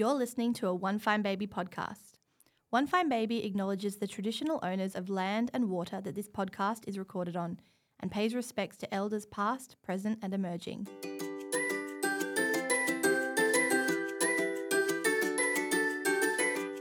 You're listening to a One Fine Baby podcast. One Fine Baby acknowledges the traditional owners of land and water that this podcast is recorded on and pays respects to elders past, present, and emerging.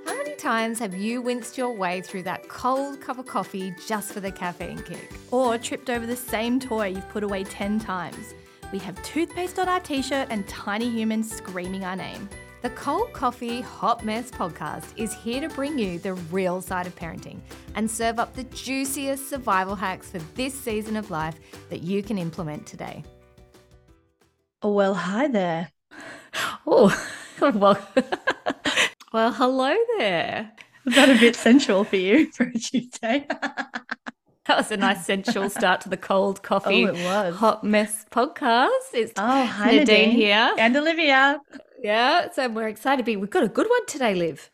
How many times have you winced your way through that cold cup of coffee just for the caffeine kick? Or tripped over the same toy you've put away 10 times. We have toothpaste on our t shirt and tiny humans screaming our name. The Cold Coffee Hot Mess podcast is here to bring you the real side of parenting and serve up the juiciest survival hacks for this season of life that you can implement today. Oh well, hi there. Oh, well, well, hello there. Was that a bit sensual for you for a Tuesday? That was a nice sensual start to the cold coffee Oh, it was. hot mess podcast. It's Oh, hi, Nadean, Nadean. here. and Olivia. Yeah, so we're excited to be. We've got a good one today, Liv.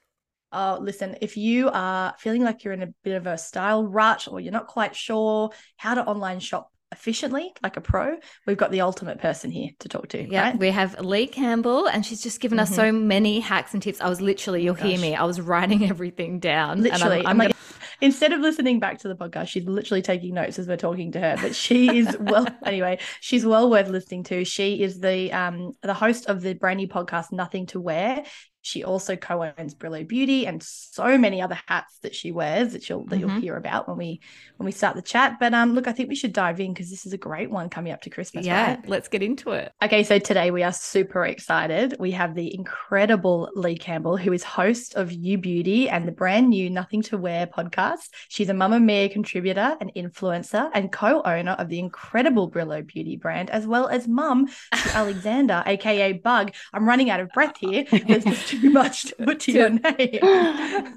Oh, listen, if you are feeling like you're in a bit of a style rut or you're not quite sure how to online shop efficiently, like a pro, we've got the ultimate person here to talk to. Yeah, right? we have Leigh Campbell, and she's just given us Mhm. so many hacks and tips. I was literally, you'll hear me, I was writing everything down. and I'm- Literally, I'm, I'm, like, gonna- instead of listening back to the podcast, she's literally taking notes as we're talking to her. But she is well, anyway, she's well worth listening to. She is the um the host of the brand new podcast, Nothing to Wear. She also co-owns Brillo Beauty and so many other hats that she wears that you'll that you'll Mhm. hear about when we when we start the chat. But um, look, I think we should dive in because this is a great one coming up to Christmas. yeah, right? let's get into it. Okay, so today we are super excited. We have the incredible Leigh Campbell, who is host of You Beauty and the brand new Nothing to Wear podcast. She's a Mamamia contributor and influencer and co-owner of the incredible Brillo Beauty brand, as well as mum to Alexander, aka Bug. I'm running out of breath here. There's just too much to put to your name. Yeah.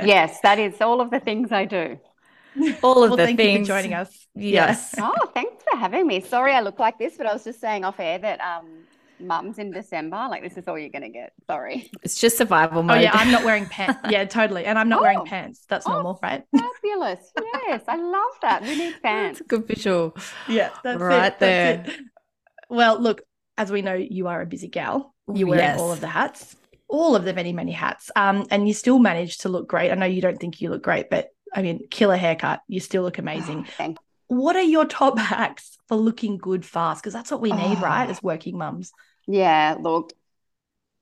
Yes, that is all of the things I do. All of well, the thank you for joining us. Yes. Oh, thanks for having me. Sorry I look like this, but I was just saying off air that um, mum's in December. Like, this is all you're going to get. Sorry. It's just survival mode. Oh mode. yeah, I'm not wearing pants. Yeah, totally. And I'm not wearing Oh. pants. That's Oh. normal, right? Fabulous. Yes, I love that. Who needs That's pants? a good visual. Yeah, that's Right it. That's it. Well, look, as we know, you are a busy gal. You wear wearing all of the hats, all of the many, many hats. Um, and you still manage to look great. I know you don't think you look great, but I mean, killer haircut. You still look amazing. Oh, What are your top hacks for looking good fast? Because that's what we need, right? Oh. As working mums. Yeah, look,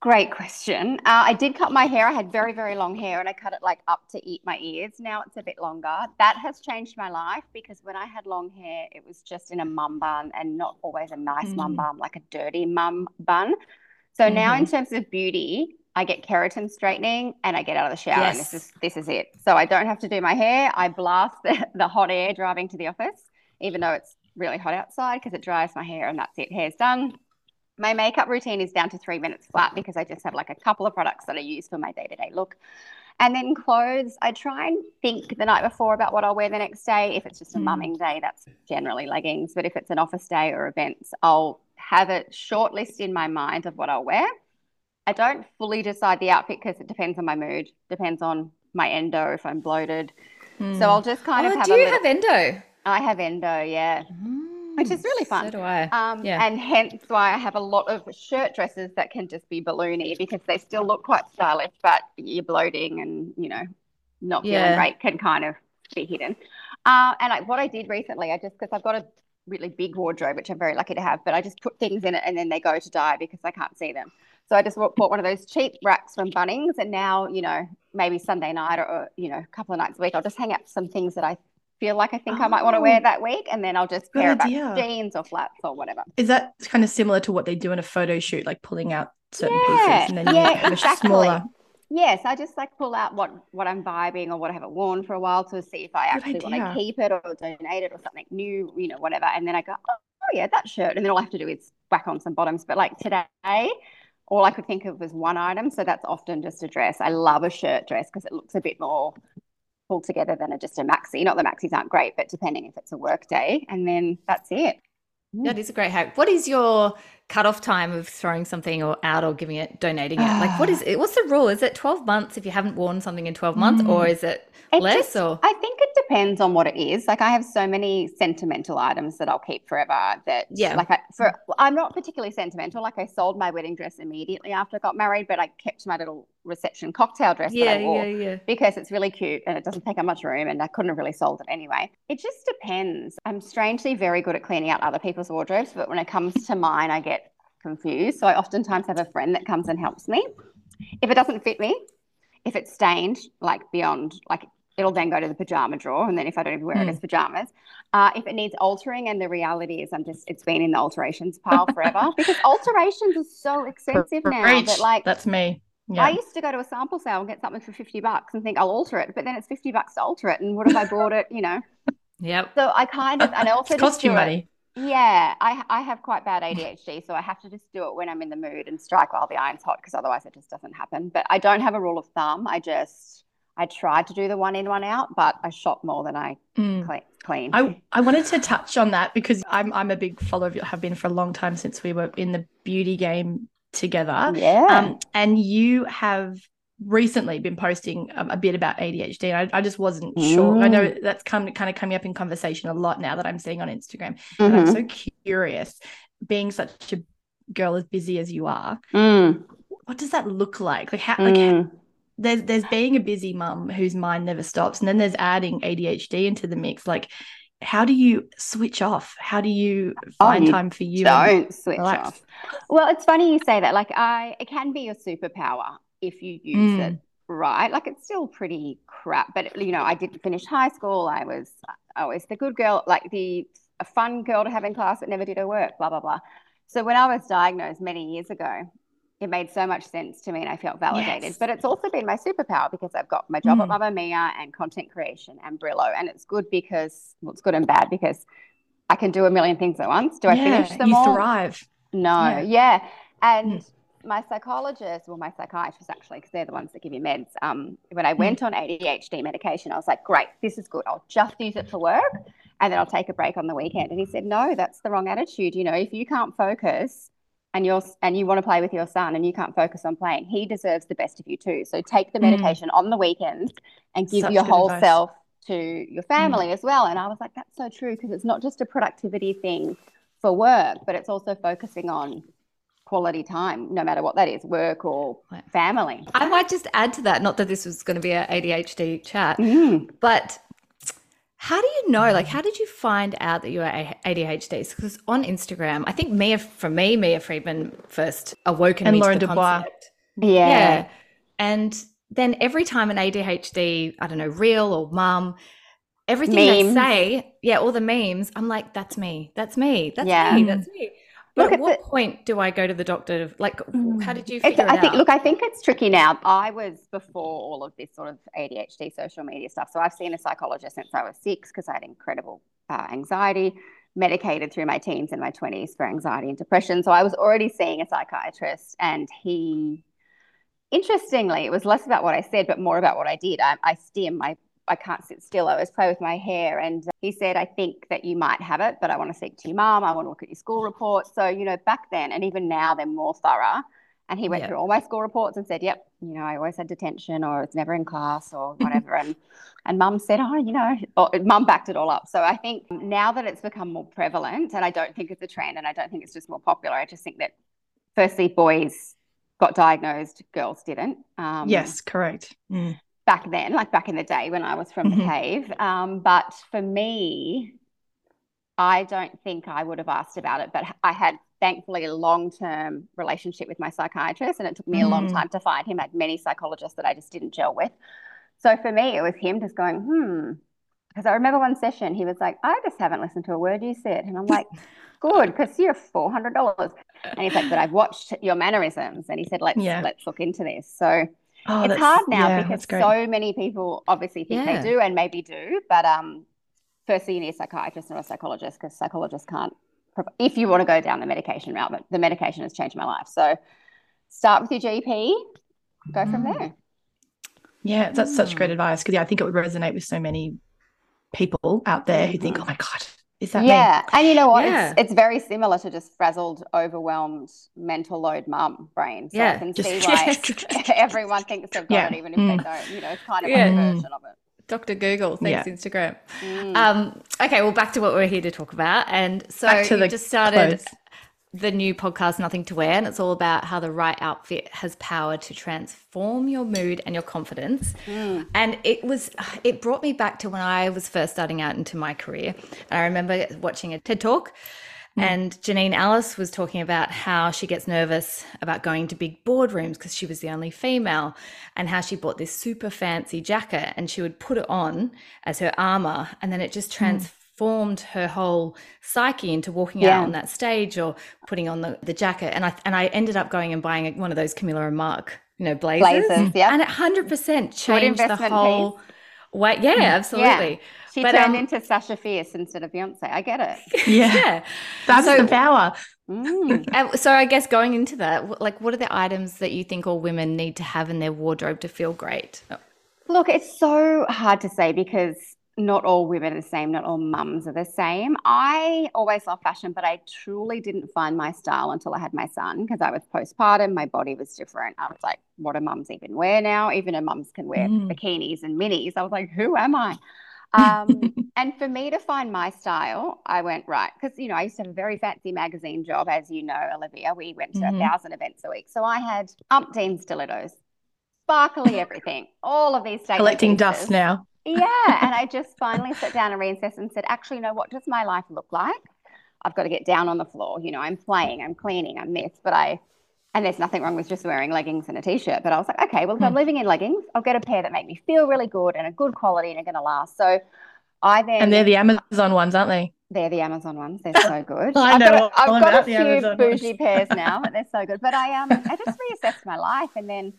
great question. Uh, I did cut my hair. I had very, very long hair and I cut it like up to eat my ears. Now it's a bit longer. That has changed my life because when I had long hair, it was just in a mum bun and not always a nice mum Mm. bun, like a dirty mum bun. So now in terms of beauty, I get keratin straightening and I get out of the shower and this is this is it. So I don't have to do my hair. I blast the, the hot air driving to the office, even though it's really hot outside because it dries my hair and that's it. Hair's done. My makeup routine is down to three minutes flat because I just have like a couple of products that I use for my day to day look. And then clothes, I try and think the night before about what I'll wear the next day. If it's just a Mm. mumming day, that's generally leggings. But if it's an office day or events, I'll have a short list in my mind of what I'll wear. I don't fully decide the outfit because it depends on my mood, depends on my endo if I'm bloated. Mm. So I'll just kind oh, of have do a you little, have endo? I have endo, yeah. Which is really fun. So do I. Um, Yeah. And hence why I have a lot of shirt dresses that can just be balloony because they still look quite stylish, but you're bloating and, you know, not feeling Yeah. great can kind of be hidden. Uh, and I, what I did recently, I just, because I've got a really big wardrobe, which I'm very lucky to have, but I just put things in it and then they go to die because I can't see them. So I just bought one of those cheap racks from Bunnings. And now, you know, maybe Sunday night or, you know, a couple of nights a week, I'll just hang up some things that I feel like I think I might want to wear Oh. that week. And then I'll just pair back jeans or flats or whatever. Is that kind of similar to what they do in a photo shoot, like pulling out certain Yeah, pieces and then yeah, exactly. smaller? Yes, I just like pull out what what I'm vibing or what I haven't worn for a while to see if I actually want to keep it or donate it or something new, you know, whatever. And then I go, oh, oh, yeah, that shirt. And then all I have to do is whack on some bottoms. But like today, all I could think of was one item. So that's often just a dress. I love a shirt dress because it looks a bit more pulled together than a, just a maxi. Not that maxis aren't great, but depending if it's a work day. And then that's it. That mm. is a great hack. What is your cutoff time of throwing something or out or giving it, donating it? Like, what is it? What's the rule? Is it 12 months if you haven't worn something in 12 months, Mm. or is it It less? just- or I think it depends on what it is. Like I have so many sentimental items that I'll keep forever. That Yeah. like I, for I'm not particularly sentimental. Like I sold my wedding dress immediately after I got married, but I kept my little reception cocktail dress that I wore yeah. because it's really cute and it doesn't take up much room and I couldn't have really sold it anyway. It just depends. I'm strangely very good at cleaning out other people's wardrobes, but when it comes to mine, I get confused. So I oftentimes have a friend that comes and helps me. If it doesn't fit me, if it's stained, like beyond, like it'll then go to the pajama drawer. And then if I don't even wear it Hmm. as pajamas, uh, if it needs altering, and the reality is I'm just, it's been in the alterations pile forever because alterations are so expensive now that like, that's me. Yeah. I used to go to a sample sale and get something for 50 bucks and think I'll alter it, but then it's 50 bucks to alter it. And what if I bought it, you know? Yep. So I kind of, and I also cost you it- money. Yeah, I, I have quite bad ADHD, so I have to just do it when I'm in the mood and strike while the iron's hot because otherwise it just doesn't happen. But I don't have a rule of thumb. I just, I tried to do the one in, one out, but I shop more than I Mm. clean. clean. I, I wanted to touch on that because I'm I'm a big follower of you, have been for a long time since we were in the beauty game together. yeah. Um, and you have recently been posting um, a bit about ADHD. And I, I just wasn't sure. I know that's come kind of coming up in conversation a lot now that I'm seeing on Instagram. And I'm so curious, being such a girl as busy as you are, Mm, what does that look like? Like how like mm. there's there's being a busy mum whose mind never stops, and then there's adding ADHD into the mix. Like, how do you switch off? How do you find Oh, you time for you? Don't switch relax? off. Well, it's funny you say that. Like, I it can be your superpower if you use Mm. it right. Like, it's still pretty crap, but you know, I didn't finish high school. I was always the good girl, like the a fun girl to have in class that never did her work. Blah blah blah. So when I was diagnosed many years ago, it made so much sense to me, and I felt validated. Yes. But it's also been my superpower because I've got my job at Mm. Mamamia and content creation and Brillo, and it's good because well, it's good and bad because I can do a million things at once. Do I finish them you all? thrive. No, Yeah. yeah. And Mm. My psychologist, well, my psychiatrist actually, because they're the ones that give you meds. Um, when I Mm. went on ADHD medication, I was like, great, this is good. I'll just use it for work and then I'll take a break on the weekend. And he said, no, that's the wrong attitude. You know, if you can't focus and you're and you want to play with your son and you can't focus on playing, he deserves the best of you too. So take the Mm. medication on the weekends and give Such your whole advice. self to your family as well. And I was like, that's so true because it's not just a productivity thing for work, but it's also focusing on quality time, no matter what that is, work or family. I might just add to that, not that this was going to be an ADHD chat, Mm. but how do you know? Like, how did you find out that you were ADHD? Because on Instagram, I think Mia, for me, Mia Freedman first awoken And me Lauren to the Dubois. concept. Yeah. Yeah. And then every time an ADHD, I don't know, real or mum, everything Memes. they say, yeah, all the memes, I'm like, that's me. That's me. That's Yeah. me. That's me. But Look, at what a- point do I go to the doctor? To, like, how did you figure it I think, out? look, I think it's tricky now. I was before all of this sort of ADHD social media stuff. So I've seen a psychologist since I was six because I had incredible uh, anxiety, medicated through my teens and my 20s for anxiety and depression. So I was already seeing a psychiatrist, and he, interestingly, it was less about what I said, but more about what I did. I, I I I can't sit still. I always play with my hair. And he said, I think that you might have it, but I want to speak to your mum. I want to look at your school reports. So, you know, back then and even now, they're more thorough. And he went Yeah. through all my school reports and said, Yep, you know, I always had detention or it's never in class or whatever. and and mum said, Oh, you know, or, mum backed it all up. So I think now that it's become more prevalent, and I don't think it's a trend and I don't think it's just more popular, I just think that firstly, boys got diagnosed, girls didn't. Um, yes, correct. Mm. Back then, like back in the day when I was from the Mhm. cave. Um, but for me, I don't think I would have asked about it, but I had thankfully a long term relationship with my psychiatrist, and it took me a long Mm. time to find him. I had many psychologists that I just didn't gel with. So for me, it was him just going, hmm. Because I remember one session, he was like, I just haven't listened to a word you said. And I'm like, good, because you're $400. And he's like, but I've watched your mannerisms. And he said, let's, Yeah. let's look into this. So Oh, it's hard now yeah, because so many people obviously think Yeah. they do and maybe do, but um, firstly you need a psychiatrist or a psychologist because psychologists can't. If you want to go down the medication route, but the medication has changed my life. So start with your GP, go from Mm. there. Yeah, that's such Hmm. great advice because yeah, I think it would resonate with so many people out there who think, Mhm. "Oh my god, is that me?" Yeah, and you know what? Yeah. It's it's very similar to just frazzled, overwhelmed, mental load mum brain. So I can just- see why everyone thinks they've got Yeah. it, even if Mm. they don't. You know, it's kind of Yeah. a Mm. version of it. Dr. Google. Thanks, Yeah. Instagram. Mm. Um, okay, well, back to what we're here to talk about. And so Back to you the just started clothes. The new podcast, Nothing to Wear, and it's all about how the right outfit has power to transform your mood and your confidence. Mm. And it was, it brought me back to when I was first starting out into my career. And I remember watching a TED talk. And Janine Allis was talking about how she gets nervous about going to big boardrooms because she was the only female, and how she bought this super fancy jacket and she would put it on as her armor, and then it just transformed her whole psyche into walking Yeah. out on that stage or putting on the, the jacket. And I and I ended up going and buying one of those Camilla and Marc, you know, blazers, Blazers, yeah. and it hundred percent changed the investment whole way. Yeah, absolutely. She But, turned um, into Sasha Fierce instead of Beyonce. I get it. Yeah. yeah. That's So- the power. Mm. Uh, So I guess going into that, like, what are the items that you think all women need to have in their wardrobe to feel great? Look, it's so hard to say because not all women are the same, not all mums are the same. I always love fashion, but I truly didn't find my style until I had my son because I was postpartum. My body was different. I was like, what do mums even wear now? Even a mums can wear Mm. bikinis and minis. I was like, who am I? Um, and for me to find my style, I went right because you know I used to have a very fancy magazine job, as you know, Olivia. We went to Mhm. a thousand events a week, so I had umpteen stilettos, sparkly everything, all of these Collecting pieces. dust now. Yeah, and I just finally sat down and reassessed and said, actually, you know what does my life look like? I've got to get down on the floor. You know, I'm playing, I'm cleaning, I'm this, but I, and there's nothing wrong with just wearing leggings and a t-shirt. But I was like, okay, well, if I'm Hmm. living in leggings, I'll get a pair that make me feel really good and a good quality and are going to last. So I then And they're the Amazon ones, aren't they? they're the Amazon ones. They're so good. I I've know Got a, I've got a few Amazon bougie ones. pairs now, but they're so good. But I um I just reassessed my life and then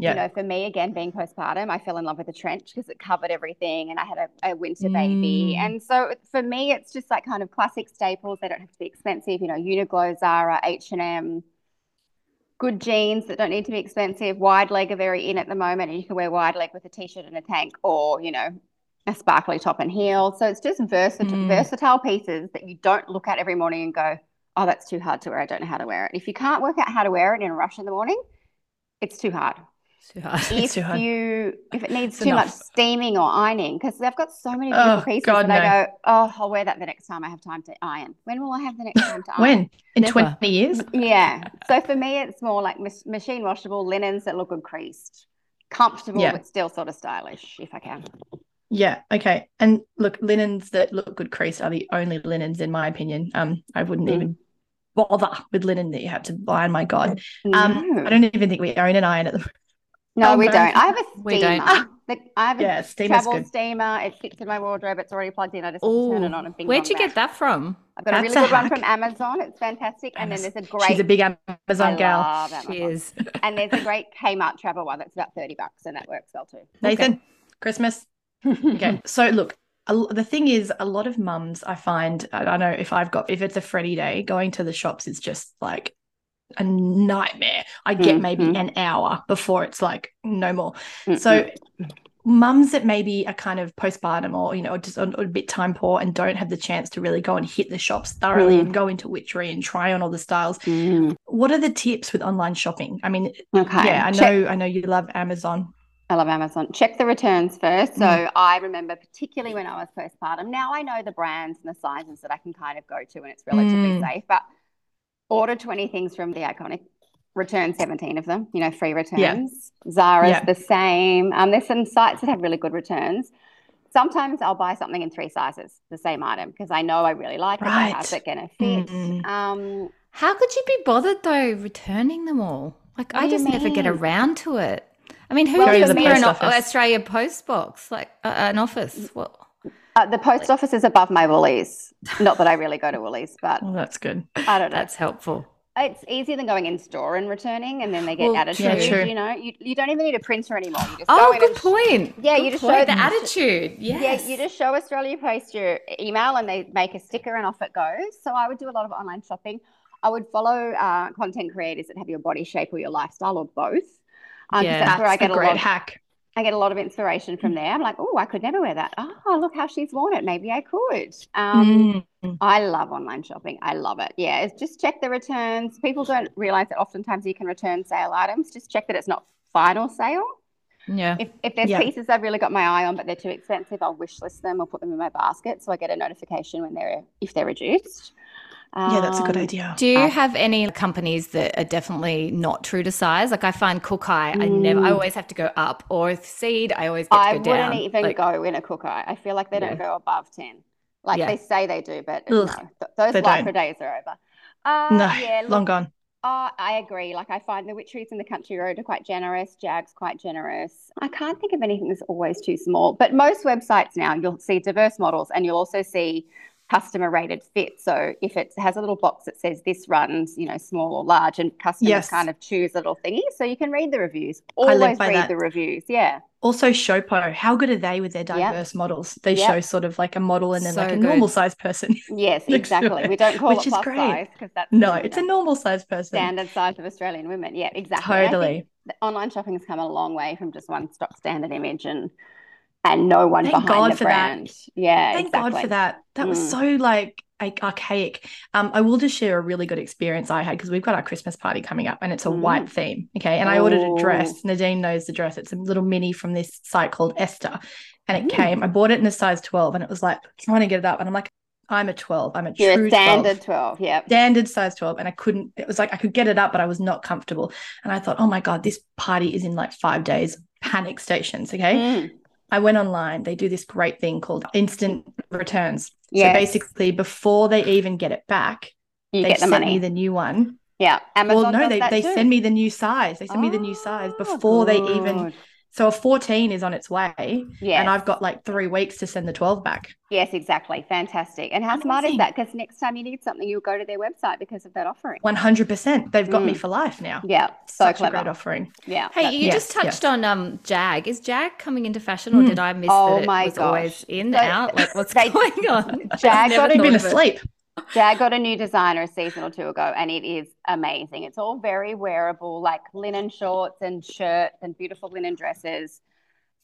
Yeah. you know, for me, again, being postpartum, I fell in love with the trench because it covered everything and I had a, a winter baby. Mm. And so for me, it's just like kind of classic staples. They don't have to be expensive, you know, Uniqlo, Zara, H&M, good jeans that don't need to be expensive. Wide leg are very in at the moment. And you can wear wide leg with a t-shirt and a tank or, you know, a sparkly top and heel. So it's just versatile, Mm. versatile pieces that you don't look at every morning and go, oh, that's too hard to wear. I don't know how to wear it. If you can't work out how to wear it in a rush in the morning, it's Too hard. If too hard. you if it needs It's too much steaming or ironing because they've got so many Oh, pieces God, that I go, oh, I'll wear that the next time I have time to iron. When will I have the next time to iron? When? In Never. 20 years? Yeah. So for me, it's more like mach- machine washable linens that look good creased, comfortable Yeah. but still sort of stylish if I can. Yeah. Okay. And look, linens that look good creased are the only linens, in my opinion. Um, I wouldn't Mm. even bother with linen that you have to buy. My God. Um, no, I don't even think we own an iron at the no, oh, we no. don't. I have a steamer. We don't. The- I have a Yeah, steamer's travel good. steamer. It fits in my wardrobe. It's already plugged in. I just have to turn it on and bing Where'd you bang. get that from? I've got a really a good one from Amazon. It's fantastic. And then there's a great She's a big Amazon I gal. love Amazon. Cheers. And there's a great Kmart travel one that's about 30 bucks and that works well too. Nathan, Christmas. Okay. So look, the thing is, a lot of mums, I find, I don't know if I've got, if it's a Freddie day, going to the shops is just like a nightmare. I get maybe Mhm. an hour before it's like no more. Mm-mm. So mums that maybe are kind of postpartum or you know just a, a bit time poor and don't have the chance to really go and hit the shops thoroughly Mm. and go into Witchery and try on all the styles Mm, what are the tips with online shopping i mean okay. yeah i Check- know i know you love amazon I love Amazon. Check the returns first. So Mm. I remember particularly when I was postpartum. Now I know the brands and the sizes that I can kind of go to and it's relatively Mm. safe. But order 20 things from the iconic, return 17 of them, you know, free returns. Zara's Yeah. the same. Um, there's some sites that have really good returns. Sometimes I'll buy something in three sizes, the same item, because I know I really like it. Right. How's it going to fit? Mm. Um, How could you be bothered though returning them all? Like I do you just never get around to it. I mean, who Well, gives for me me- an office. Australia Post box, like uh, an office? What? Uh, the post office is above my Woolies. Not that I really go to Woolies, but well that's good I don't know. That's helpful. It's easier than going in store and returning, and then they get Well, attitude. yeah, true. You know, you, you don't even need a printer anymore. You just Oh, go in good and sh- point. Yeah, Good you just point. show the attitude. Yes. Yeah, you just show Australia Post your email, and they make a sticker, and off it goes. So I would do a lot of online shopping. I would follow uh, content creators that have your body shape or your lifestyle, or both. Um, Yeah. that's that's where I a get a great lot. hack I get a lot of inspiration from there. I'm like, oh, I could never wear that. Oh, look how she's worn it. Maybe I could. Um, Mm. I love online shopping. I love it. Yeah, it's just check the returns. People don't realize that oftentimes you can return sale items. Just check that it's not final sale. Yeah. If, if there's Yeah. pieces I've really got my eye on, but they're too expensive, I'll wish list them or put them in my basket so I get a notification when they're if they're reduced. Yeah, that's a good Um, idea. Do you I- have any companies that are definitely not true to size? Like I find Kookai, I never, I Mm. always have to go up, or Seed, I always get to I go wouldn't even Like, go in a Kookai. I feel like they don't go above 10. Like Yeah. they say they do, but Ugh, no, th- those they lycra days are over. Uh, No, yeah, long gone. uh, I agree. Like I find the Witcheries and the Country Road are quite generous. Jag's quite generous. I can't think of anything that's always too small. But most websites now, you'll see diverse models and you'll also see customer rated fit. So if it has a little box that says this runs, you know, small or large, and customers Yes. kind of choose a little thingy, so you can read the reviews. I Always read that. the reviews. Yeah. Also, Showpo, how good are they with their diverse models? They Yep. show sort of like a model and then like a good. normal sized person. Yes, exactly. it, We don't call which it is plus great. size because that's no, you it's a normal sized person. standard size of Australian women. Yeah, exactly. And I think Totally. the online shopping has come a long way from just one stock standard image and and no one Thank behind God the for that. brand. Yeah, Thank exactly. God for that. That was Mm. so like archaic. Um, I will just share a really good experience I had because we've got our Christmas party coming up and it's a white Mm. theme. Okay. And I ordered a dress. Nadean knows the dress. It's a little mini from this site called Esther. And it Mm. came, I bought it in a size 12 and it was like trying to get it up. And I'm like, I'm a 12. I'm a You're true a standard 12 12. Yeah. standard size 12 and i couldn't it was like i could get it up but i was not comfortable and i thought oh my god this party is in like five days panic stations okay Mm. I went online they do this great thing called instant returns Yes. so basically before they even get it back You they get the send money. me the new one yeah. Amazon well no they, they too. send me the new size they send me the new size Oh, before they even good. So a 14 is on its way Yes. and i've got like three weeks to send the 12 back Yes, exactly. Fantastic. And how smart is that? Because next time you need something, you'll go to their website because of that offering. 100% they've got me Mm. for life now Yeah. So such a great offering Yeah. Hey, you Yes, just touched yes. on um Jag. Is Jag coming into fashion, or Hmm. did I miss Oh that it my was always gosh. in, So- out? Like, what's they- going on? Jag Never got a thought you've been it. asleep Jag got a new designer a season or two ago, and it is amazing. It's all very wearable, like linen shorts and shirts and beautiful linen dresses.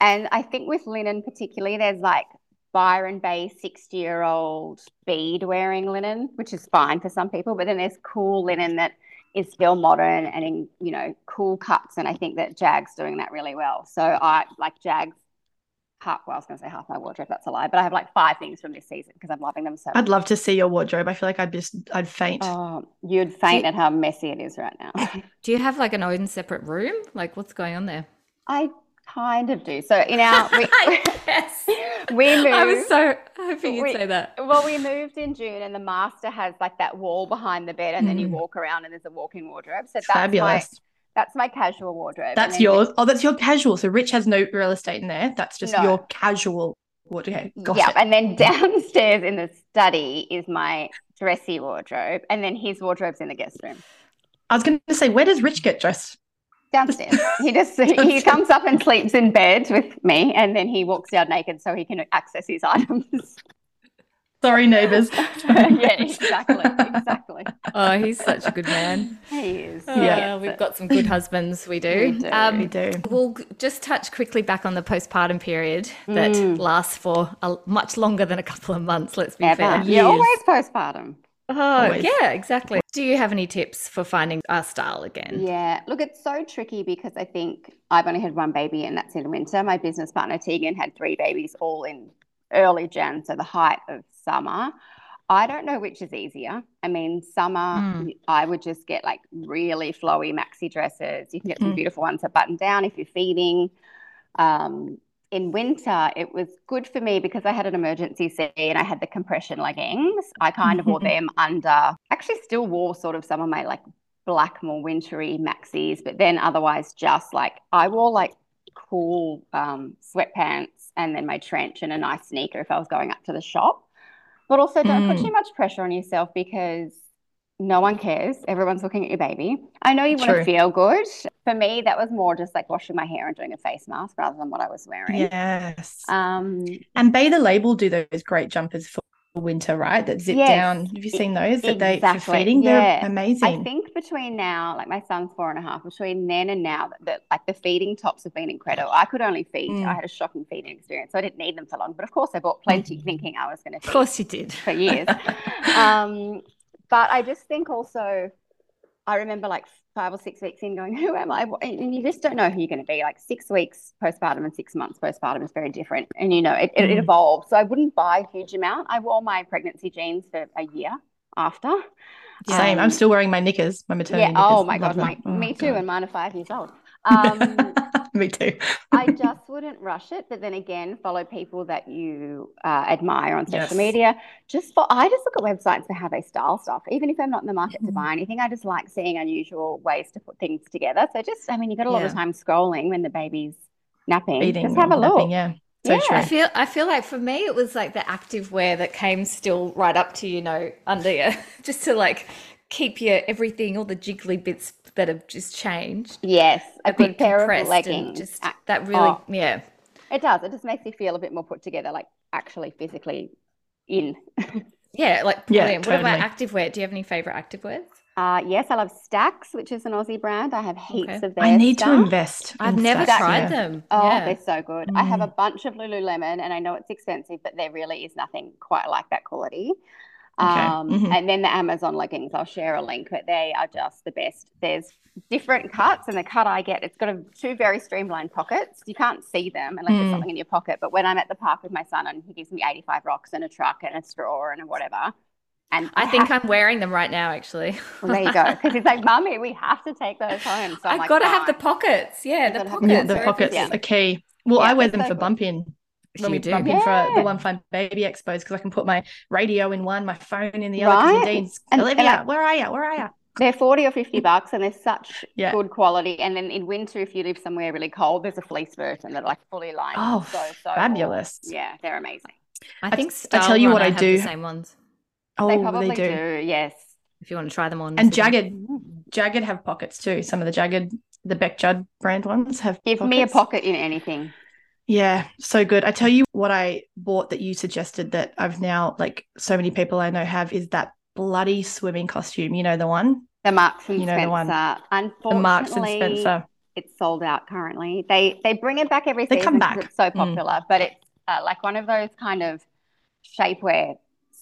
And I think with linen, particularly, there's like Byron Bay 60 year old bead wearing linen, which is fine for some people, but then there's cool linen that is still modern and in, you know, cool cuts. And I think that Jag's doing that really well. So I like Jag's half, well, I was going to say half my wardrobe, that's a lie, but I have like five things from this season because I'm loving them so much. I'd love to see your wardrobe. I feel like I'd just I'd faint. Oh, you'd faint at how messy it is right now. Do you have like an own separate room? Like, what's going on there? I kind of do. So in our we, yes. we moved. I was so hoping you'd we- say that. well, we moved in June, and the master has like that wall behind the bed, and then you Mm. walk around, and there's a walk-in wardrobe. So that's my Fabulous. That's my casual wardrobe. That's yours. Oh, that's your casual. So Rich has no real estate in there. That's just No. your casual wardrobe. Okay, got yeah, it. and then downstairs in the study is my dressy wardrobe, and then his wardrobe's in the guest room. I was going to say, where does Rich get dressed? Downstairs. He just he comes up and sleeps in bed with me, and then he walks down naked so he can access his items. Sorry, neighbors. yeah, exactly, exactly. Oh, he's such a good man. He is. Oh, Yeah. we've got some good husbands. We do. We do. Um, We do. We'll just touch quickly back on the postpartum period that Mm. lasts for a, much longer than a couple of months. Let's be Ever. fair. Years. You're always postpartum. Oh, Always. yeah, exactly. Do you have any tips for finding our style again? Yeah, look, it's so tricky because I think I've only had one baby and that's in winter. My business partner Tegan had three babies all in early Jan, so the height of summer. I don't know which is easier. I mean, summer, Mm. I would just get like really flowy maxi dresses. You can get some Mm. beautiful ones that button down if you're feeding. Um, in winter, it was good for me because I had an emergency C and I had the compression leggings. I kind of wore them under, actually, still wore sort of some of my like black, more wintry maxis, but then otherwise, just like I wore like cool um, sweatpants and then my trench and a nice sneaker if I was going up to the shop. But also, don't put Mm. too much pressure on yourself because no one cares. Everyone's looking at your baby. I know you want True. to feel good. For me, that was more just like washing my hair and doing a face mask rather than what I was wearing. Yes. Um, and Bay the Label do those great jumpers for winter, right? That zip Yes, down. Have you seen those? That they for feeding? Yeah. They're amazing. I think between now, like my son's four and a half, between then and now, that like the feeding tops have been incredible. I could only feed. Mm. I had a shocking feeding experience, so I didn't need them for long. But of course, I bought plenty, thinking I was going to Of course you did. for years. um, but I just think also I remember like five or six weeks in going, who am I? And you just don't know who you're going to be. Like six weeks postpartum and six months postpartum is very different. And, you know, it, it, it Mm. evolves. So I wouldn't buy a huge amount. I wore my pregnancy jeans for a year after. Same. I'm Um, still wearing my knickers, my maternity Yeah. Oh my Love God. My, Oh, me too. God. And mine are five years old. Um, Me too. I just wouldn't rush it. But then again, follow people that you uh, admire on social Yes. media. Just for, I just look at websites for how they style stuff. Even if I'm not in the market to Mhm. buy anything, I just like seeing unusual ways to put things together. So just, I mean, you got a lot of time scrolling when the baby's napping. Eating just have a or look. napping, yeah. So Yeah. true. I feel I feel like for me it was like the active wear that came still right up to you know under you just to like keep your everything all the jiggly bits that have just changed Yes, a, a good bit pair of compressed and leggings. just that really oh. yeah It does. It just makes you feel a bit more put together, like actually physically in. yeah like Yeah, brilliant. What about totally. active wear? Do you have any favorite active wears? Uh, yes, I love Stax, which is an Aussie brand. I have heaps Okay. of their I need to stuff. invest. I've in never Stax, tried yeah. them. Oh, yeah. they're so good. I have Mm. a bunch of Lululemon, and I know it's expensive, but there really is nothing quite like that quality. Okay. Um, Mhm. And then the Amazon leggings, I'll share a link, but they are just the best. There's different cuts, and the cut I get, it's got a, two very streamlined pockets. You can't see them unless there's Mm. something in your pocket. But when I'm at the park with my son, and he gives me 85 rocks and a truck and a straw and a whatever, and I think I'm wearing them right now actually. well, there you go, because he's like, "Mummy, we have to take those home." So I'm I've like, got to have the pockets. Yeah, the pockets. Yeah, the Very pockets yeah. are key. Well, Yeah, I wear them so for good. bump in. When we You do. bump in for the One Fine Baby Expos, because I can put my radio in one, my phone in the other. Because Right. Dean's And- and Olivia, I- where are you? Where are you? They're 40 or 50 bucks and they're such Yeah. good quality. And then in winter, if you live somewhere really cold, there's a fleece version that are like fully lined. Oh, so, so fabulous. warm. Yeah, they're amazing. I think I tell you what I have do- the same ones. Oh, they they, do. do. Yes. If you want to try them on. And Jaggad, Jaggad have pockets too. Some of the Jaggad, the Bec Judd brand ones have Give me a pocket in anything. Yeah, so good. I tell you what I bought that you suggested that I've now like so many people I know have is that bloody swimming costume. You know the one, The Marks and You know the Spencer. one. the Unfortunately, Marks and Spencer. it's sold out currently. They they bring it back every They season come 'cause back. it's so Mm. popular, but it's uh, like one of those kind of shapewear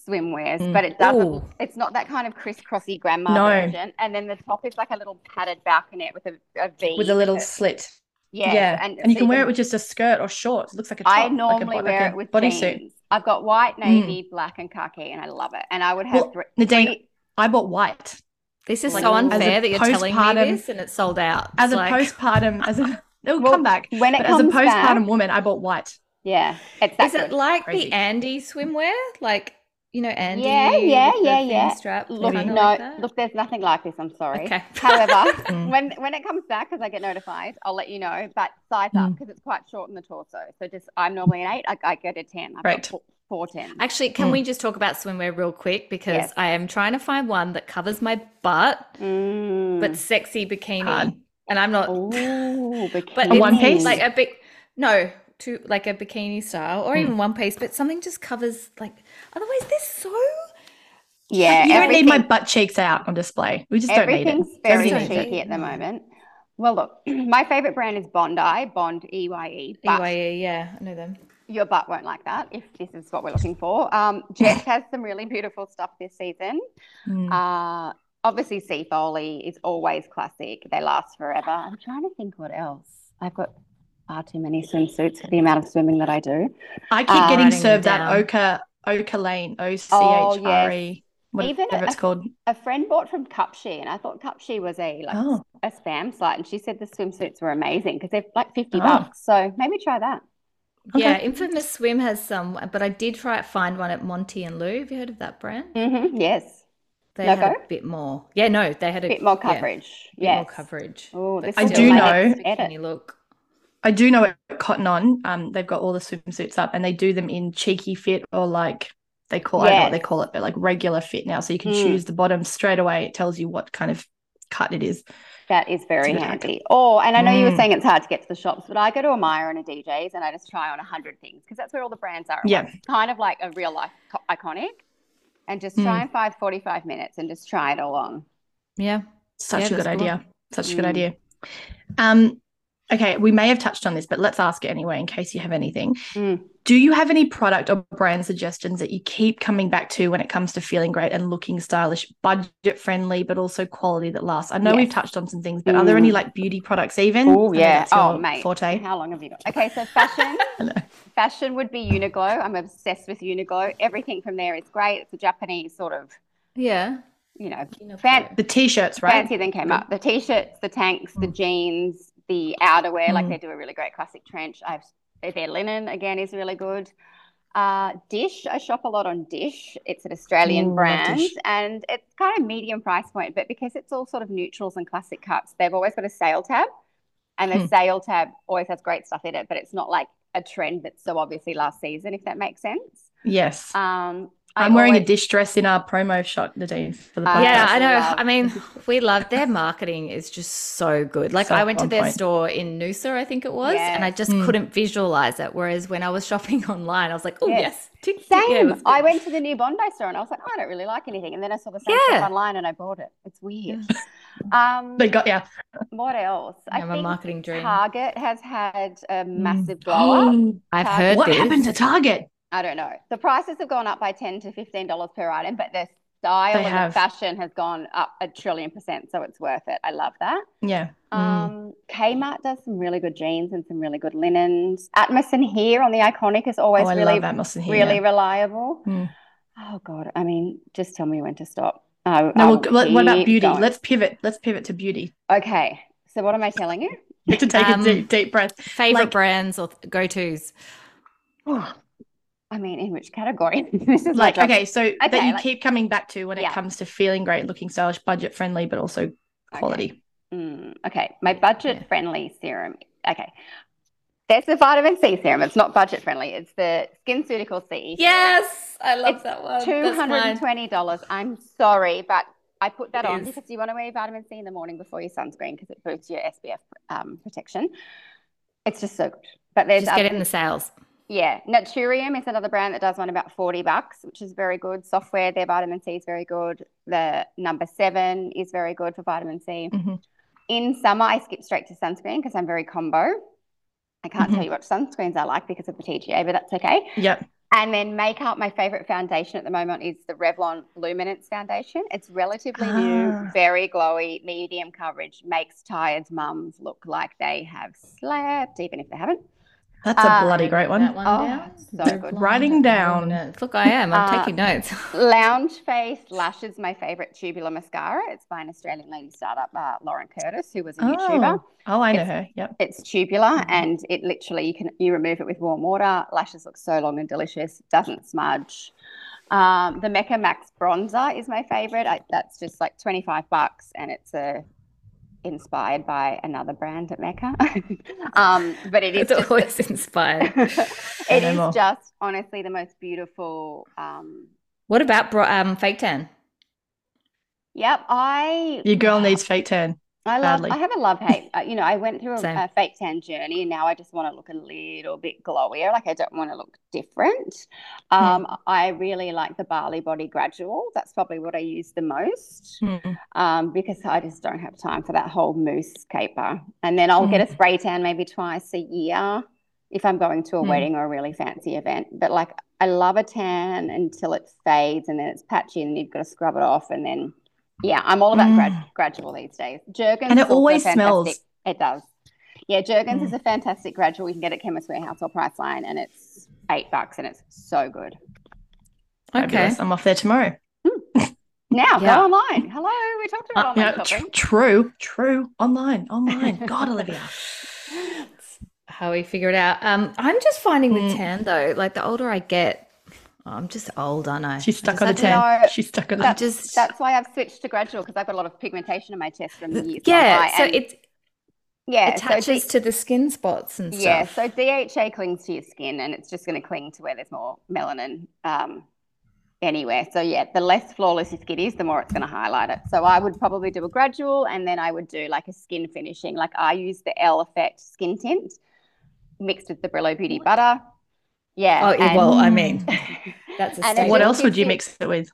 swimwears, Mm. but it doesn't. Ooh. It's not that kind of crisscrossy grandma No. version. And then the top is like a little padded balconette with a, a V with a little slit. Yes, yeah, and, and, you so can wear it with just a skirt or shorts. It looks like a top, I like a normally like wear a it with bodysuit. jeans. I've got white, mm. navy, black, and khaki, and I love it. And I would have Well, three, Nadean, three- I bought white This is Like, so unfair that you're telling me postpartum- this and it's sold out. as It's a postpartum. As a it'll Well, come back. when it But as a postpartum back, woman, I bought white. yeah, it's that Is it like Crazy. the Andy swimwear? Like, you know, Andy? Yeah, yeah, yeah, yeah. Strap, Look, no, like look, there's nothing like this. I'm sorry. Okay. However, Mm. when when it comes back, because I get notified, I'll let you know. But size up Mm. because it's quite short in the torso. So just I'm normally an eight. I, I get a ten. I've Right. four, four tens. Actually, can Mm. we just talk about swimwear real quick? Because Yes. I am trying to find one that covers my butt, Mm. but sexy bikini. Hard. And I'm not, Ooh, bikini. but one piece? like a big, no, to like a bikini style or Mm. even one piece, but something just covers like, otherwise they're so, yeah, you don't need my butt cheeks out on display. We just don't need it. Everything's very Everything needs it. cheeky at the moment. Well, look, my favorite brand is Bond-Eye, Bond E Y E. EYE, yeah, I know them. your butt won't like that if this is what we're looking for. Um, Jet has some really beautiful stuff this season. Mm. Uh, obviously, Seafolly is always classic. They last forever. I'm trying to think what else. I've got far too many swimsuits for the amount of swimming that I do. I keep uh, getting served that down. Oka Oka Lane O C H R E. Oh, H R Even a- it's called. A friend bought from Cupshe, and I thought Cupshe was a like Oh. a spam site, and she said the swimsuits were amazing because they're like 50 Oh. bucks. So maybe try that. Yeah, Infamous Swim has some, but I did try to find one at Monte and Lou. Have you heard of that brand? Mm-hmm. Yes, They Logo? had a bit more. Yeah, no, they had a a bit more yeah, coverage. bit yes. more coverage. Oh, but this I do know- next edit. look. I do know at Cotton On, um, they've got all the swimsuits up and they do them in cheeky fit or like they call I don't know what they call it, but like regular fit now. So you can Mm. choose the bottom straight away. It tells you what kind of cut it is. That is very It's a good hack. handy. Oh, and I know you were Mm. saying it's hard to get to the shops, but I go to a Myer and a DJ's and I just try on a hundred things because that's where all the brands are. Yeah. once. kind of like a real life co- iconic, and just try Mm. and five 45 minutes and just try it all on. Yeah. Such Yeah, a good cool. idea. Such a good Mm. idea. Um, okay, we may have touched on this, but let's ask it anyway in case you have anything. Mm. Do you have any product or brand suggestions that you keep coming back to when it comes to feeling great and looking stylish, budget friendly, but also quality that lasts? I know Yes. we've touched on some things, but are there any Mm. like beauty products even? Oh I know yeah. Oh mate. forte. How long have you got? Okay, so fashion. Fashion would be Uniqlo. I'm obsessed with Uniqlo. Everything from there is great. It's a Japanese sort of, Yeah. you know, Uniqlo. Fan- The t-shirts, right? fancy then came up. The t-shirts, the tanks, the jeans, the outerwear. Like Mm. they do a really great classic trench. I've their linen again is really good. Uh, Dissh, I shop a lot on Dissh. It's an Australian love brand and it's kind of medium price point, but because it's all sort of neutrals and classic cuts, they've always got a sale tab. And the Hmm. sale tab always has great stuff in it, but it's not like a trend that's so obviously last season, if that makes sense. Yes. Um, I I'm wearing a Dissh dress in our promo shot, Nadean, for the Uh, podcast. yeah, I know. I mean, we love their marketing is just so good. Like So I went to their point. store in Noosa, I think it was, and I just Mm. couldn't visualize it. Whereas when I was shopping online, I was like, oh Yes. yes, tick, tick, yeah, Same. was I went to the new Bondi store and I was like, oh, I don't really like anything. And then I saw the same Yeah. stuff online and I bought it. It's weird. Um, They got yeah. what else? I Yeah, my think marketing dream. Target has had a Mm. massive blow up. I've Target. heard what this. happened to Target? I don't know. The prices have gone up by ten to fifteen dollars per item, but the style They and have. the fashion has gone up a trillion percent, so it's worth it. I love that. Yeah. Mm. Um, Kmart does some really good jeans and some really good linens. Atmos and here on the iconic is always oh, really love Atmos in here. really reliable. Mm. Oh God, I mean, just tell me when to stop. I, No, well, what what about beauty? going. Let's pivot. Let's pivot to beauty. Okay, so what am I telling you? You have to take Um, a deep, deep breath. Favorite Like- brands or go tos? I mean, in which category? This is like okay, so that you like- keep coming back to when it comes to feeling great, looking stylish, budget friendly, but also quality. Mm, okay, my budget friendly serum. Okay, there's the vitamin C serum. It's not budget friendly. It's the SkinCeutical C. Yes, I love It's that one. two That's hundred and mine. twenty dollars. I'm sorry, but I put that It on is. because you want to wear vitamin C in the morning before your sunscreen because it boosts your SPF um, protection. It's just so good. But there's Just get it in the sales. Yeah, Naturium is another brand that does one about 40 bucks, which is very good. Software, their vitamin C is very good. The number seven is very good for vitamin C. Mhm. In summer, I skip straight to sunscreen because I'm very combo. I can't Mhm. tell you what sunscreens I like because of the TGA, but that's okay. Yep. And then makeup, my favorite foundation at the moment is the Revlon Illuminance Foundation. It's relatively Ah. new, very glowy, medium coverage, makes tired mums look like they have slept, even if they haven't. That's a Uh, bloody great one. That one Oh, down. so good. Writing down. Look, I am. I'm Uh, taking notes. Lounge Face Lashes, my favorite tubular mascara. It's by an Australian lady startup, uh, Lauren Curtis, who was a YouTuber. Oh, oh, I know It's- her. Yep. It's tubular and it literally you can you remove it with warm water. Lashes look so long and delicious. Doesn't smudge. Um, the Mecca Max bronzer is my favorite. I, that's just like 25 bucks and it's a inspired by another brand at Mecca. um, but it is It's just, always inspired. it is more. just honestly the most beautiful um, What about bro- um, fake tan? Yep, I Your girl needs fake tan. I love. badly. I have a love hate. Uh, you know, I went through a, a fake tan journey, and now I just want to look a little bit glowier. Like I don't want to look different. Um, I really like the Bali Body Gradual. That's probably what I use the most. Mm. Um, because I just don't have time for that whole mousse caper. And then I'll get a spray tan maybe twice a year if I'm going to a Mm. wedding or a really fancy event. But like I love a tan until it fades and then it's patchy and you've got to scrub it off and then yeah, I'm all about grad- Mm. gradual these days. Jergens And it always smells. It does. Yeah, Jergens Mm. is a fantastic gradual. You can get it at Chemist Warehouse or Priceline and it's eight bucks and it's so good. Okay. Fabulous. I'm off there tomorrow. Now Yeah. go online. Hello, we talked about Uh, online yeah, tr- true, true. Online, online. God, Olivia. How we figure it out. Um, I'm just finding with Mm. tan though, like the older I get, I'm just old, aren't I? She's stuck I on a just- tan. know She's stuck on a I'm That's, just that's why I've switched to gradual because I've got a lot of pigmentation in my chest from the years. gone yeah. by, So and it yeah, attaches so D- to the skin spots and stuff. yeah, so DHA clings to your skin, and it's just going to cling to where there's more melanin um, anywhere. So yeah, the less flawless your skin is, the more it's going to highlight it. So I would probably do a gradual, and then I would do like a skin finishing. Like I use the L Effect skin tint mixed with the Brillo Beauty butter. Yeah. Oh, and- well, I mean, that's a And. What else would you you- mix it with?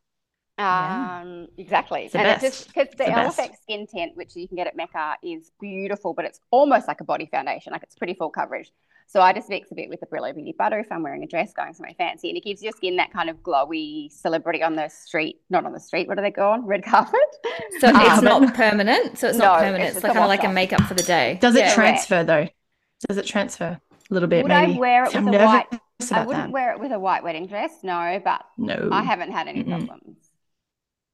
Um, yeah. exactly. It's and it just because the, the Elefect skin tint, which you can get at Mecca, is beautiful, but it's almost like a body foundation. Like it's pretty full coverage. So I just mix a bit with the Brillo Beauty butter if I'm wearing a dress going somewhere fancy, and it gives your skin that kind of glowy celebrity on the street, not on the street. What do they go on? Red carpet. So um, it's not permanent. So it's no, not permanent. It's, it's like kind of like a makeup for the day. Does it yeah, transfer though? Does it transfer a little bit? Would maybe? I wear it with a white? I wouldn't that. wear it with a white wedding dress. No, but no, I haven't had any mm-hmm. problems.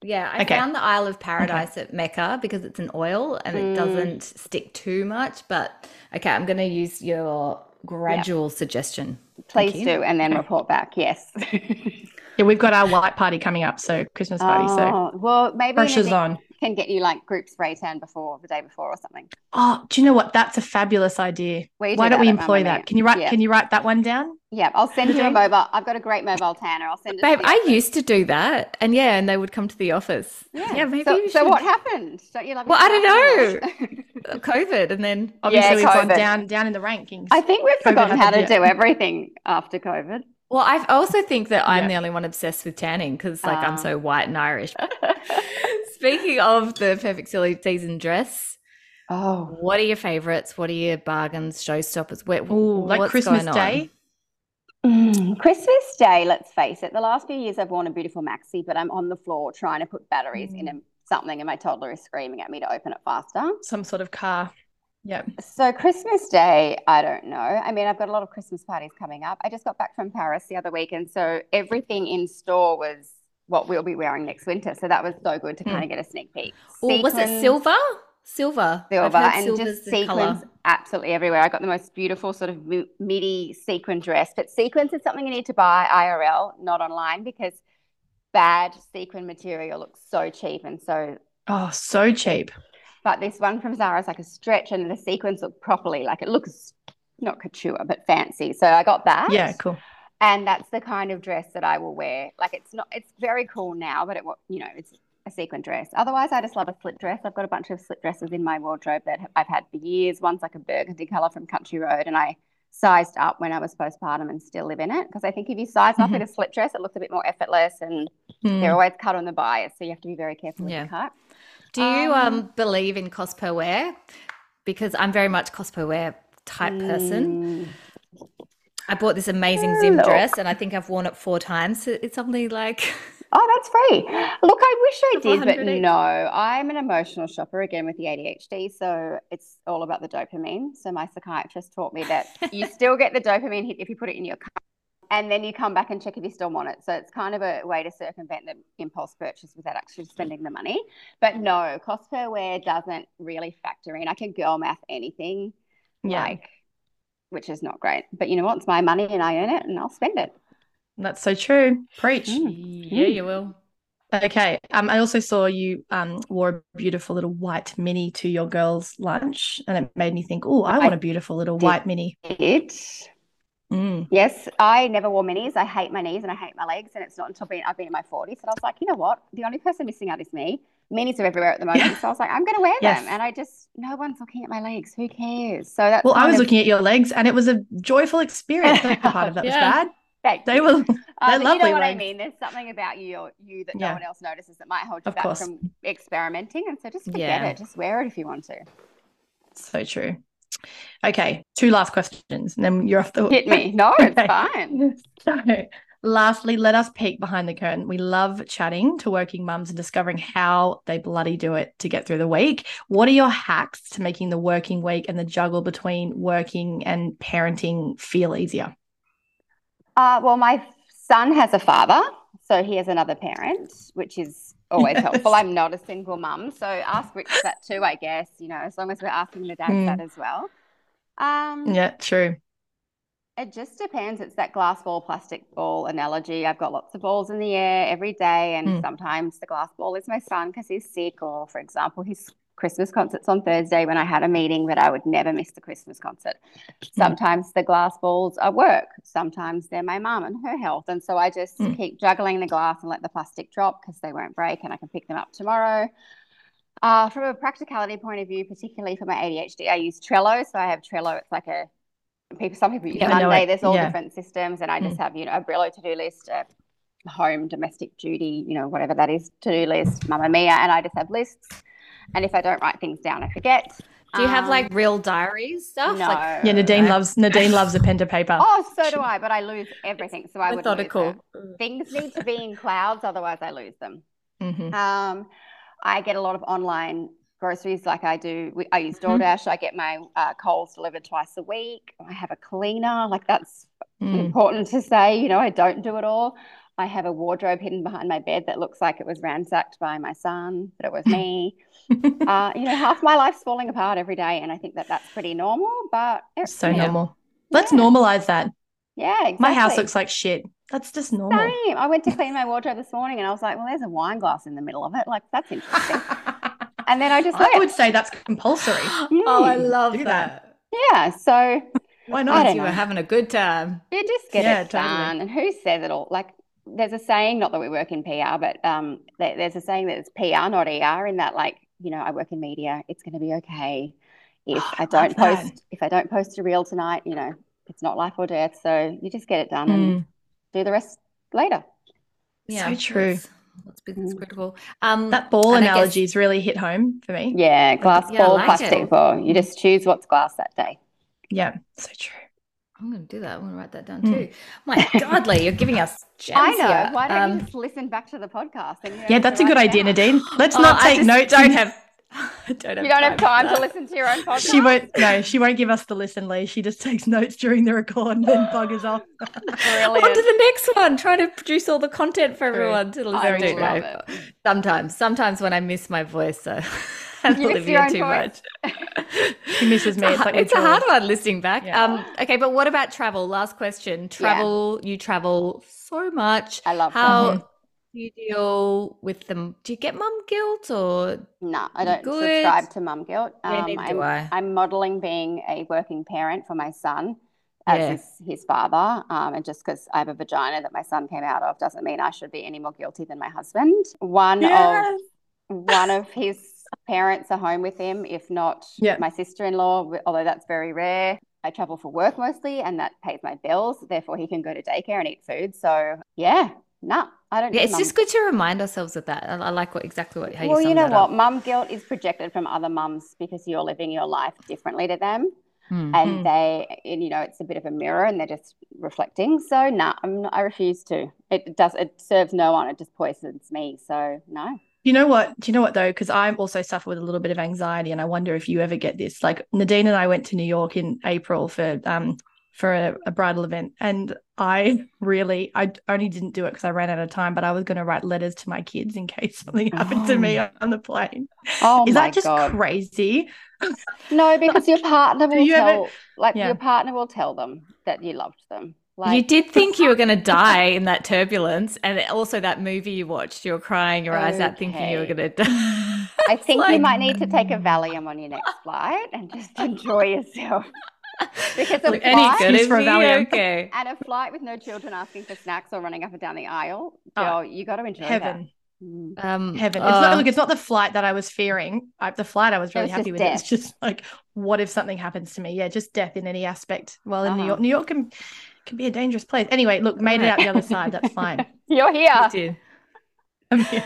Yeah, I okay. found the Isle of Paradise okay. at Mecca because it's an oil and mm. it doesn't stick too much. But okay, I'm going to use your gradual yep. suggestion. Please do, and then report back. Yes. yeah, we've got our white party coming up, so Christmas party. Oh, so well, maybe pressure's on. Can get you like group spray tan before the day before or something. Oh, do you know what? That's a fabulous idea. Why do not we employ that? Can you write? Yeah. Can you write that one down? Yeah, I'll send you a mobile. I've got a great mobile tanner. I'll send it. Babe, I used to do that, and yeah, and they would come to the office. Yeah, yeah maybe. So, so what happened? Don't you love? Well, I don't know. COVID, and then obviously yeah, we've gone down down in the rankings. I think we've COVID forgotten how to do everything after COVID. Well, I also think that I'm yeah. the only one obsessed with tanning because, like, I'm so ah. white and Irish. Speaking of the perfect silly season dress, oh, what are your favorites? What are your bargains, showstoppers? Where, Ooh, like Christmas Day. Mm, Christmas Day, let's face it. The last few years I've worn a beautiful maxi, but I'm on the floor trying to put batteries mm. in a, something, and my toddler is screaming at me to open it faster. Some sort of car. Yeah. So Christmas Day, I don't know. I mean, I've got a lot of Christmas parties coming up. I just got back from Paris the other week, and so everything in store was what we'll be wearing next winter. So that was so good to mm. kind of get a sneak peek. Ooh, was it silver? Silver. Silver and just sequins absolutely everywhere. I got the most beautiful sort of midi sequin dress, but sequins is something you need to buy IRL, not online, because bad sequin material looks so cheap and so oh so cheap. But this one from Zara is like a stretch, and the sequins look properly like it looks not couture but fancy. So I got that. Yeah, cool and that's the kind of dress that I will wear. Like it's not, it's very cool now, but it, you know, it's a sequin dress. Otherwise, I just love a slip dress. I've got a bunch of slip dresses in my wardrobe that I've had for years. One's like a burgundy color from Country Road, and I sized up when I was postpartum and still live in it because I think if you size up mm-hmm. in a slip dress, it looks a bit more effortless, and mm. they're always cut on the bias, so you have to be very careful with yeah. the cut. Do you um, um, believe in cost per wear? Because I'm very much cost per wear type mm. person. I bought this amazing Zim dress and I think I've worn it four times. It's something like. Oh, that's free. Look, I wish I did, but no, I'm an emotional shopper again with the ADHD. So it's all about the dopamine. So my psychiatrist taught me that you still get the dopamine hit if you put it in your car and then you come back and check if you still want it. So it's kind of a way to circumvent the impulse purchase without actually spending the money. But no, cost per wear doesn't really factor in. I can girl math anything. Yeah. Like which is not great. But you know what? It's my money and I earn it and I'll spend it. That's so true. Preach. Mm. Yeah, you will. Okay. Um, I also saw you um wore a beautiful little white mini to your girls' lunch, and it made me think, oh, I, I want a beautiful little white mini. It. Mm. Yes, I never wore minis. I hate my knees and I hate my legs, and it's not until being, I've been in my forties that I was like, you know what? The only person missing out is me minis are everywhere at the moment. Yeah. So I was like, I'm going to wear yes. them. And I just, no one's looking at my legs. Who cares? So that's well, I was of... looking at your legs and it was a joyful experience. part of that yeah. was bad. they were, they're lovely. You know what legs. I mean? There's something about you you that yeah. no one else notices that might hold you of back course. from experimenting. And so just forget it. Just wear it if you want to. So true. Okay, two last questions, and then you're off the hook. hit me. No, it's fine. So, Lastly, let us peek behind the curtain. We love chatting to working mums and discovering how they bloody do it to get through the week. What are your hacks to making the working week and the juggle between working and parenting feel easier? Uh, well, my son has a father, so he has another parent, which is always yes. helpful. I'm not a single mum, so ask Rich that too, I guess, you know, as long as we're asking the dad mm. that as well. Um, yeah, true. It just depends. It's that glass ball, plastic ball analogy. I've got lots of balls in the air every day, and mm. sometimes the glass ball is my son because he's sick, or for example, his Christmas concert's on Thursday when I had a meeting that I would never miss the Christmas concert. Sometimes the glass balls are work. Sometimes they're my mum and her health. And so I just mm. keep juggling the glass and let the plastic drop because they won't break and I can pick them up tomorrow. Uh, from a practicality point of view, particularly for my ADHD, I use Trello. So I have Trello. It's like a people some people use yeah, Monday. There's all yeah. different systems, and I just mm. have you know a Brillo to do list, a home domestic duty, you know, whatever that is, to do list, Mamamia, and I just have lists. And if I don't write things down, I forget. Do you have Um, like real diaries stuff? no? Like, Yeah, Nadean Right. loves Nadean loves a pen to paper. oh, so do I, but I lose everything, so I would methodical. it. Things need to be in clouds, otherwise I lose them. Mhm. Um, I get a lot of online groceries, like I do. we- I use Mhm. DoorDash. I get my uh, Coles delivered twice a week. I have a cleaner. Like that's Mm. important to say. You know, I don't do it all. I have a wardrobe hidden behind my bed that looks like it was ransacked by my son, but it was me. uh, you know, half my life's falling apart every day, and I think that that's pretty normal. But it- so you know, normal. Let's Yeah. normalize that. Yeah, exactly. My house looks like shit. That's just normal. Same. I went to clean my wardrobe this morning, and I was like, "Well, there's a wine glass in the middle of it. Like that's interesting." And then I just I left. would say that's compulsory. oh, I Mm, love do that. Yeah, so Why not? don't You were having a good time. you just get Yeah, it totally. done. And who says it all? Like, there's a saying, not that we work in PR, but um, there's a saying that it's PR, not ER, in that, like, you know, I work in media. It's going to be okay if Oh, I I don't love that. post. If I don't post a reel tonight, you know, it's not life or death. So you just get it done and Mm. do the rest later. Yeah, true. That's, that's business Mm. critical. Um, That ball analogy I guess- analogy's really hit home for me. Yeah, glass yeah, I ball, like plastic it. ball. You just choose what's glass that day. Yeah, so true. I'm going to do that. I'm going to write that down Mm. too. My God, Leigh, you're giving us gems I know. here. Why don't Um, you just listen back to the podcast? And Yeah, that's a good idea, down? Nadean. Let's oh, not take just notes. Don't have. Don't have You don't have time to listen to your own podcast. She won't. No, she won't give us the listen, Leigh. She just takes notes during the record and then buggers off. On to the next one. Trying to produce all the content for True. everyone to listen I to. love it. Sometimes, sometimes when I miss my voice, so You Olivia too voice? much. She misses me. It's, like it's a hard one listening back. Yeah. Um, okay, but what about travel? Last question. Travel. You travel so much. I love How do you deal with them? Do you get mum guilt or No, I don't Good. subscribe to mum guilt. Yeah, Um, neither I'm, do I. I'm modeling being a working parent for my son as Yeah. his, his father. Um, and just because I have a vagina that my son came out of doesn't mean I should be any more guilty than my husband. One Yes. of one of his parents are home with him, if not Yeah. my sister-in-law, although that's very rare. I travel for work mostly, and that pays my bills. Therefore, he can go to daycare and eat food. So, yeah, no, I don't. yeah? It's mum just good to remind ourselves of that. I, I like what exactly what how you well, you summed know that up. what? Mum guilt is projected from other mums because you're living your life differently to them, Hmm. and Mm. they, and, you know, it's a bit of a mirror, and they're just reflecting. So, no, I'm I refuse to. It does. It serves no one. It just poisons me. So, no. You know what? Do you know what though? Because I also suffer with a little bit of anxiety, and I wonder if you ever get this. Like Nadean and I went to New York in April for um for a, a bridal event, and I really I only didn't do it because I ran out of time. But I was going to write letters to my kids in case something happened to me on the plane. Oh Is that just God. crazy? No, because your partner will you ever- tell, like Yeah. your partner will tell them that you loved them. You did think you were going to die in that turbulence, and also that movie you watched. You were crying your eyes out, thinking you were going to die. I think you might need to take a Valium on your next flight and just enjoy yourself. Because a Look, any flight, good- Excuse for a Valium. okay. and a flight with no children asking for snacks or running up and down the aisle, Oh, you got to enjoy Heaven, that. Mm. Um, heaven. It's uh, not, look, it's not the flight that I was fearing. I, the flight I was really was happy just with. It's just like, what if something happens to me? Yeah, just death in any aspect. Well, in New Uh-huh. York, New York can can be a dangerous place. Anyway, look, made it out the other side. That's fine. You're you here. Did. I'm here.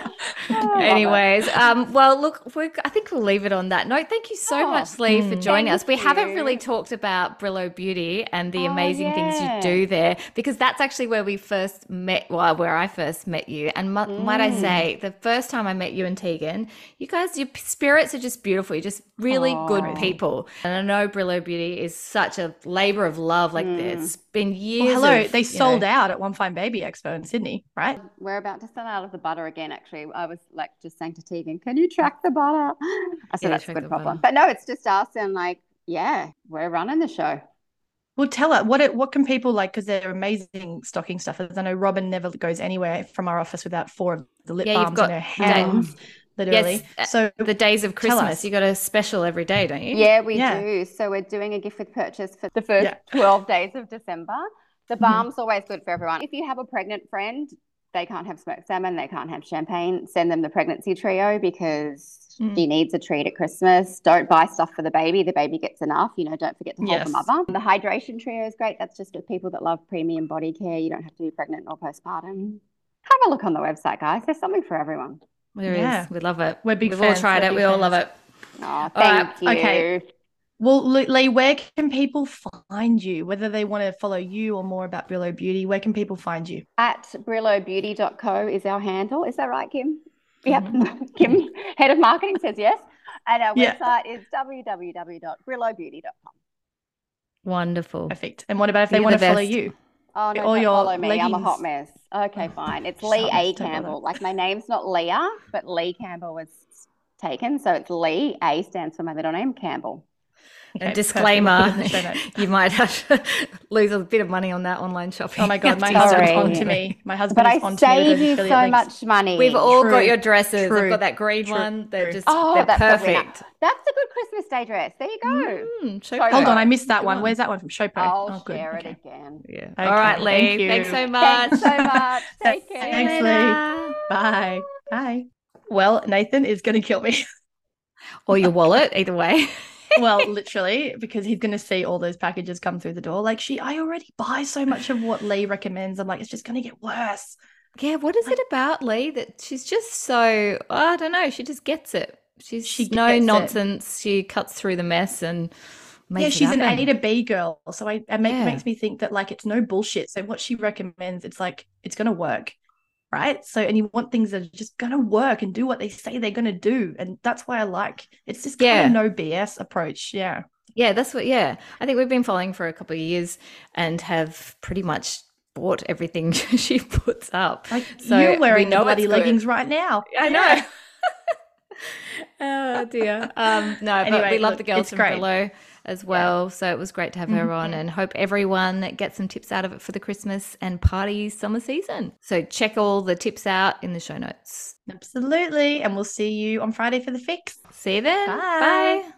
I love it. Anyways, um, well, look, we're, I think we'll leave it on that note. Thank you so Oh, much, Leigh, for mm. joining us. We haven't really talked about Brillo Beauty and the Oh, amazing things you do there because that's actually where we first met, well, where I first met you. And mu- might I Mm. say, the first time I met you and Tegan, you guys, your spirits are just beautiful. You're just really good Oh. people. And I know Brillo Beauty is such a labor of love. Like, Mm. it's been years. Well, hello, of, they sold know- out at One Fine Baby Expo in Sydney, right? We're about to sell out of the butter again, actually. I was like just saying to Tegan, can you track the butter? I said, Yeah, that's a track good the problem. butter. But no, it's just us and like, yeah, we're running the show. Well, tell us what it, what can people like because they're amazing stocking stuffers. I know Robin never goes anywhere from our office without four of the lip Yeah, you've balms got in her hands, literally. uh, so The days of Christmas, you got a special every day, don't you? Yeah, we Yeah. do. So we're doing a gift with purchase for the first Yeah. 12 days of December. The Mhm. balm's always good for everyone. If you have a pregnant friend, they can't have smoked salmon, they can't have champagne, send them the pregnancy trio because Mm. she needs a treat at Christmas. Don't buy stuff for the baby. The baby gets enough. You know, don't forget to hold Yes. the mother. The hydration trio is great. That's just for people that love premium body care. You don't have to be pregnant or postpartum. Have a look on the website, guys. There's something for everyone. There is. Yeah. We love it. We're big We've fans. all tried We're it. big We all love it. Oh, thank right, you. okay. Well, Leigh, Leigh, where can people find you? Whether they want to follow you or more about Brillo Beauty, where can people find you? At brillobeauty.co is our handle. Is that right, Kim? Yep. Mm-hmm. Kim, head of marketing, says yes. And our Yeah. website is www.brillobeauty.com. Wonderful. Perfect. And what about if they You're want to the follow you? Oh, no, Or don't your follow me. I'm a hot mess. Okay, fine. It's Leigh A. Campbell. Like my name's not Leah, but Leigh Campbell was taken. So it's Leigh. A stands for my middle name, Campbell. Okay, And perfect. disclaimer, We'll put it in the show notes. you might have to lose a bit of money on that online shopping. Oh my god, my Sorry. husband's on to me. My husband But I is on to me with save those you so links. much money. We've all True. got your dresses. I've got that green True. one. They're True. just Oh, they're that's perfect. That's a good Christmas Day dress. There you go. Mm, show Hold Hold on, I missed that Good one. Where's that one from Showpo? I'll oh, good. share Okay. it again. Yeah. Okay, all right, Leigh. thank you. Thanks so much. Thanks so much. Take you care. Thanks, Leigh. Bye. Bye. Well, Nathan is going to kill me. Or your wallet, either way. Well, literally, because he's going to see all those packages come through the door. Like, she, I already buy so much of what Leigh recommends. I'm like, it's just going to get worse. Yeah, what is it about Leigh that she's just so I don't know, she just gets it. She's She no gets it. nonsense. She cuts through the mess and makes yeah, she's an A to B girl. So I, it make, Yeah. makes me think that like it's no bullshit. So what she recommends, it's like it's gonna work. Right. So and you want things that are just gonna work and do what they say they're gonna do. And that's why I like it's just kind Yeah. of no BS approach. Yeah. Yeah, that's what yeah. I think we've been following for a couple of years and have pretty much bought everything she puts up. Like So you're wearing know bloody leggings right now. I know. Oh dear. Um, no, but we love look, the girls from great. Brillo as well. So it was great to have her on Mhm. and hope everyone gets some tips out of it for the Christmas and party summer season. So check all the tips out in the show notes. Absolutely. And we'll see you on Friday for the fix. See you then. Bye. Bye.